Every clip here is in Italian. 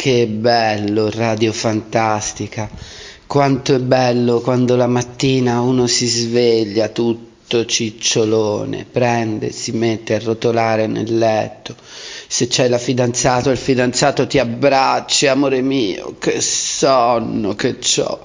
che bello, Radio Fantastica. Quanto è bello quando la mattina uno si sveglia tutto cicciolone, prende, si mette a rotolare nel letto. Se c'hai la fidanzata, il fidanzato ti abbraccia, amore mio, che sonno che ho.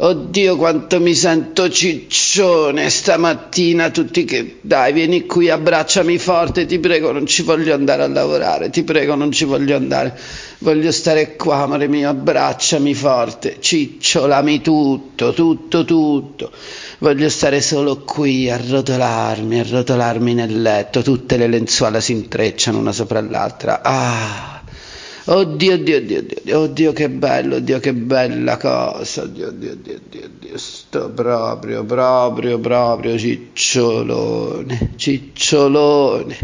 Oddio quanto mi sento ciccione stamattina, tutti che dai vieni qui, abbracciami forte, ti prego, non ci voglio andare a lavorare, ti prego, non ci voglio andare, voglio stare qua, amore mio, abbracciami forte, cicciolami tutto, tutto, tutto, voglio stare solo qui a rotolarmi, a rotolarmi nel letto, tutte le lenzuola si intrecciano una sopra l'altra, ah! Oddio, oddio, oddio, oddio, oddio, che bello, oddio, che bella cosa, oddio, oddio, oddio, oddio, oddio, sto proprio, proprio, proprio cicciolone, cicciolone.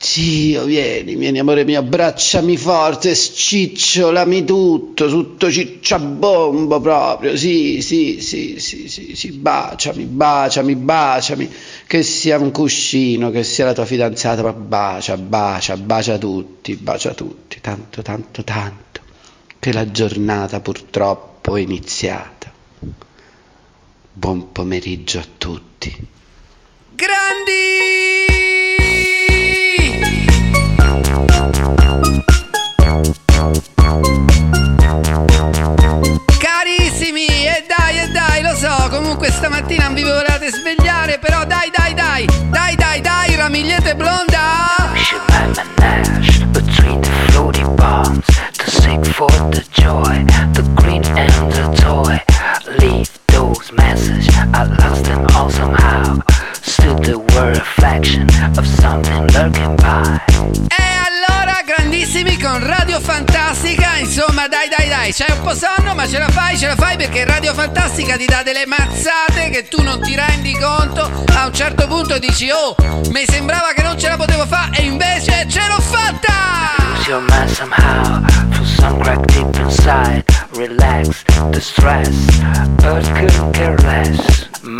Oddio, vieni, vieni, amore mio, abbracciami forte, scicciolami tutto, tutto cicciabombo proprio, sì, sì, sì, sì, sì, sì, baciami, baciami, baciami che sia un cuscino, che sia la tua fidanzata, ma bacia, bacia, bacia tutti, bacia tutti, tanto, tanto, tanto, che la giornata purtroppo è iniziata. Buon pomeriggio a tutti. Grandi! Comunque stamattina non vi volevate svegliare, però dai, dai, dai, dai, dai, dai, ramigliete blonda! between the floaty bombs to seek for joy, the green and the toy. Leave those messages, I lost them all somehow. Still they were a reflection of something lurking by. Allora, grandissimi con Radio Fantastica, insomma, dai, dai, dai, c'hai un po' sonno, ma ce la fai, ce la fai perché Radio Fantastica ti dà delle mazzate che tu non ti rendi conto. A un certo punto dici, oh, mi sembrava che non ce la potevo fare e invece ce l'ho fatta!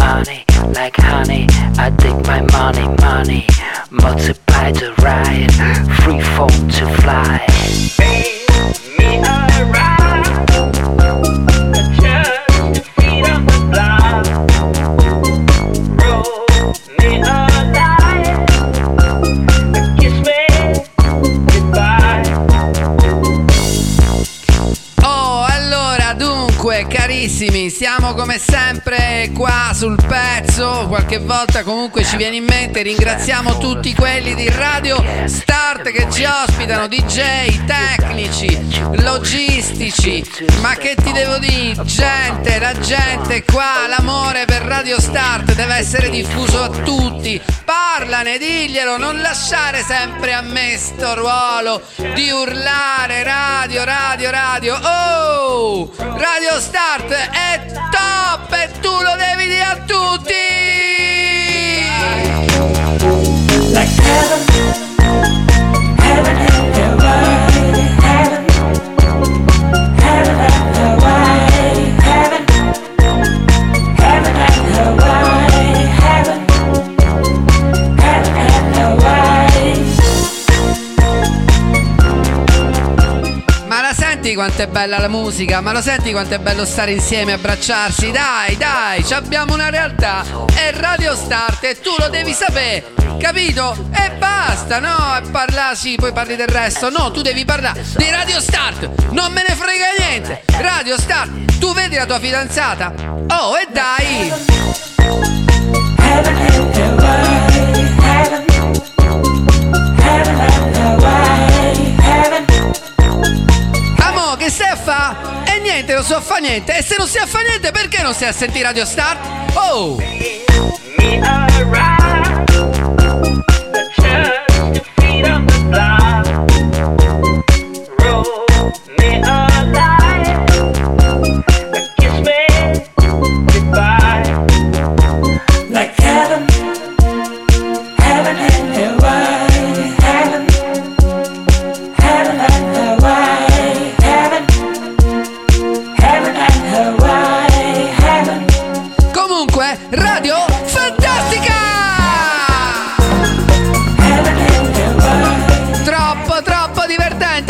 money, like honey. I take my money, money, multiply the ride, free fall to fly. Carissimi, siamo come sempre qua sul pezzo. Qualche volta comunque ci viene in mente. Ringraziamo tutti quelli di Radio Start che ci ospitano, DJ, tecnici, logistici. Ma che ti devo dire? Gente, la gente qua, l'amore per Radio Start deve essere diffuso a tutti. Parlane, diglielo, non lasciare sempre a me sto ruolo di urlare radio, radio, radio. Oh! Radio Start è top e tu lo devi dire a tutti! Senti quanto è bella la musica? Ma lo senti quanto è bello stare insieme, abbracciarsi? Dai, dai, abbiamo una realtà. È Radio Start e tu lo devi sapere. Capito? E basta, no? E parlarsi, poi parli del resto. No, tu devi parlare di Radio Start. Non me ne frega niente. Radio Start, tu vedi la tua fidanzata? Oh, e dai! Che stai a fa? E niente, non so a fa niente. E se non si a fa niente, perché non stai a sentire Radio Start? Oh!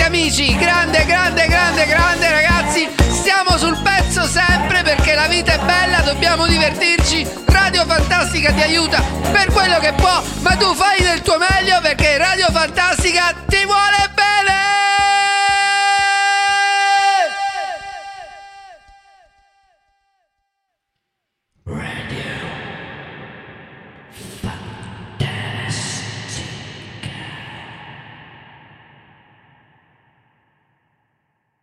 Amici, grande, grande, grande, grande ragazzi. Stiamo sul pezzo sempre perché la vita è bella, dobbiamo divertirci. Radio Fantastica ti aiuta per quello che può, ma tu fai del tuo meglio perché Radio Fantastica ti vuole bene.